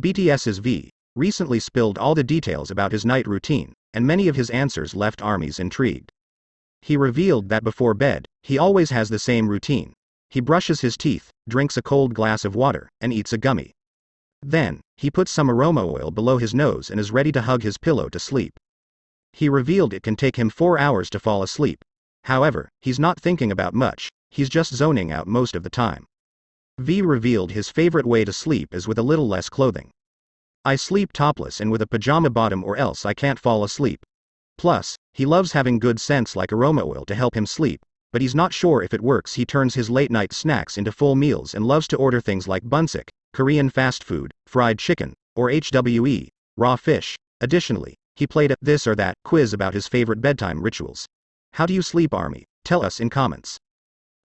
BTS's V recently spilled all the details about his night routine, and many of his answers left ARMYs intrigued. He revealed that before bed, he always has the same routine. He brushes his teeth, drinks a cold glass of water, and eats a gummy. Then, he puts some aroma oil below his nose and is ready to hug his pillow to sleep. He revealed it can take him four hours to fall asleep. However, he's not thinking about much, he's just zoning out most of the time. V revealed his favorite way to sleep is with a little less clothing. I sleep topless and with a pajama bottom or else I can't fall asleep. Plus, he loves having good scents like aroma oil to help him sleep, but he's not sure if it works. He turns his late night snacks into full meals and loves to order things like bunsik, Korean fast food, fried chicken, or HWE, raw fish. Additionally, he played a this or that quiz about his favorite bedtime rituals. How do you sleep, Army? Tell us in comments.